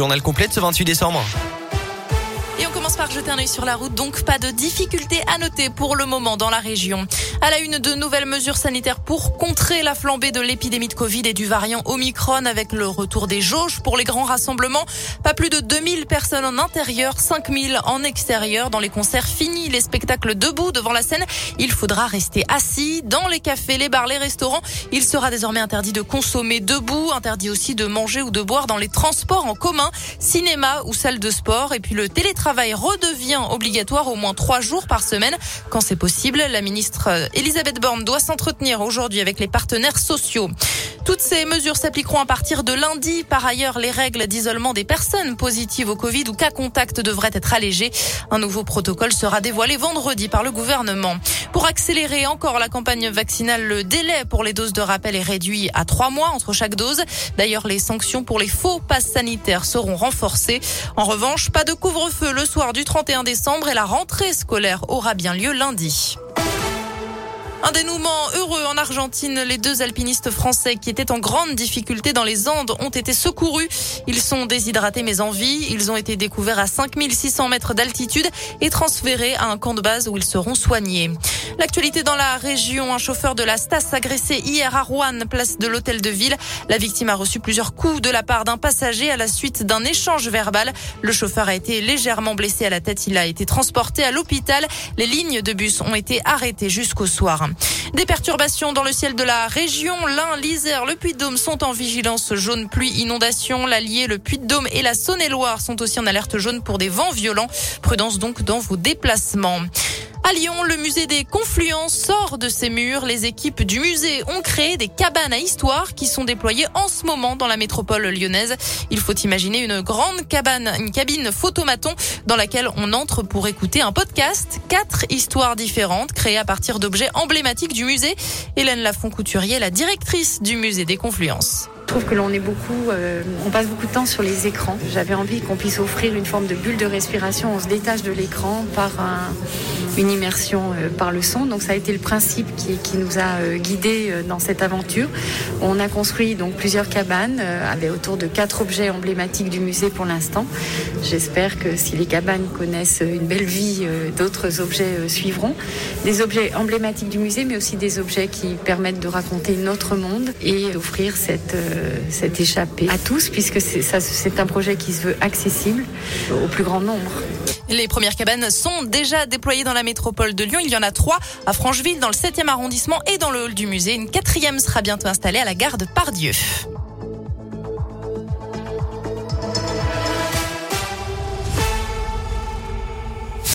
Journal complet ce 28 décembre. Commence par jeter un œil sur la route, donc pas de difficultés à noter pour le moment dans la région. À la une de nouvelles mesures sanitaires pour contrer la flambée de l'épidémie de Covid et du variant Omicron avec le retour des jauges pour les grands rassemblements. Pas plus de 2000 personnes en intérieur, 5000 en extérieur. Dans les concerts finis, les spectacles debout devant la scène, il faudra rester assis. Dans les cafés, les bars, les restaurants, il sera désormais interdit de consommer debout, interdit aussi de manger ou de boire dans les transports en commun, cinéma ou salle de sport. Et puis le télétravail redevient obligatoire au moins trois jours par semaine quand c'est possible. La ministre Elisabeth Borne doit s'entretenir aujourd'hui avec les partenaires sociaux. Toutes ces mesures s'appliqueront à partir de lundi. Par ailleurs, les règles d'isolement des personnes positives au Covid ou cas contact devraient être allégées. Un nouveau protocole sera dévoilé vendredi par le gouvernement. Pour accélérer encore la campagne vaccinale, le délai pour les doses de rappel est réduit à trois mois entre chaque dose. D'ailleurs, les sanctions pour les faux passes sanitaires seront renforcées. En revanche, pas de couvre-feu le soir du 31 décembre et la rentrée scolaire aura bien lieu lundi. Un dénouement heureux en Argentine. Les deux alpinistes français qui étaient en grande difficulté dans les Andes ont été secourus. Ils sont déshydratés mais en vie. Ils ont été découverts à 5600 mètres d'altitude et transférés à un camp de base où ils seront soignés. L'actualité dans la région, un chauffeur de la Stas agressé hier à Rouen, place de l'hôtel de ville. La victime a reçu plusieurs coups de la part d'un passager à la suite d'un échange verbal. Le chauffeur a été légèrement blessé à la tête. Il a été transporté à l'hôpital. Les lignes de bus ont été arrêtées jusqu'au soir. Des perturbations dans le ciel de la région. L'Ain, l'Isère, le Puy-de-Dôme sont en vigilance jaune pluie inondation. L'Allier, le Puy-de-Dôme et la Saône-et-Loire sont aussi en alerte jaune pour des vents violents. Prudence donc dans vos déplacements. À Lyon, le musée des Confluences sort de ses murs. Les équipes du musée ont créé des cabanes à histoire qui sont déployées en ce moment dans la métropole lyonnaise. Il faut imaginer une grande cabane, une cabine photomaton dans laquelle on entre pour écouter un podcast. Quatre histoires différentes créées à partir d'objets emblématiques du musée. Hélène Lafont-Couturier, la directrice du musée des Confluences. Je trouve que l'on est beaucoup, euh, on passe beaucoup de temps sur les écrans. J'avais envie qu'on puisse offrir une forme de bulle de respiration. On se détache de l'écran par un, une immersion euh, par le son. Donc ça a été le principe qui, nous a euh, guidés euh, dans cette aventure. On a construit donc plusieurs cabanes avec autour de quatre objets emblématiques du musée pour l'instant. J'espère que si les cabanes connaissent une belle vie, d'autres objets suivront. Des objets emblématiques du musée, mais aussi des objets qui permettent de raconter notre monde et d'offrir cette, échappée à tous, puisque c'est un projet qui se veut accessible au plus grand nombre. Les premières cabanes sont déjà déployées dans la métropole de Lyon. Il y en a trois à Francheville, dans le 7e arrondissement et dans le hall du musée. Une quatrième sera bientôt installée à la gare de Pardieu.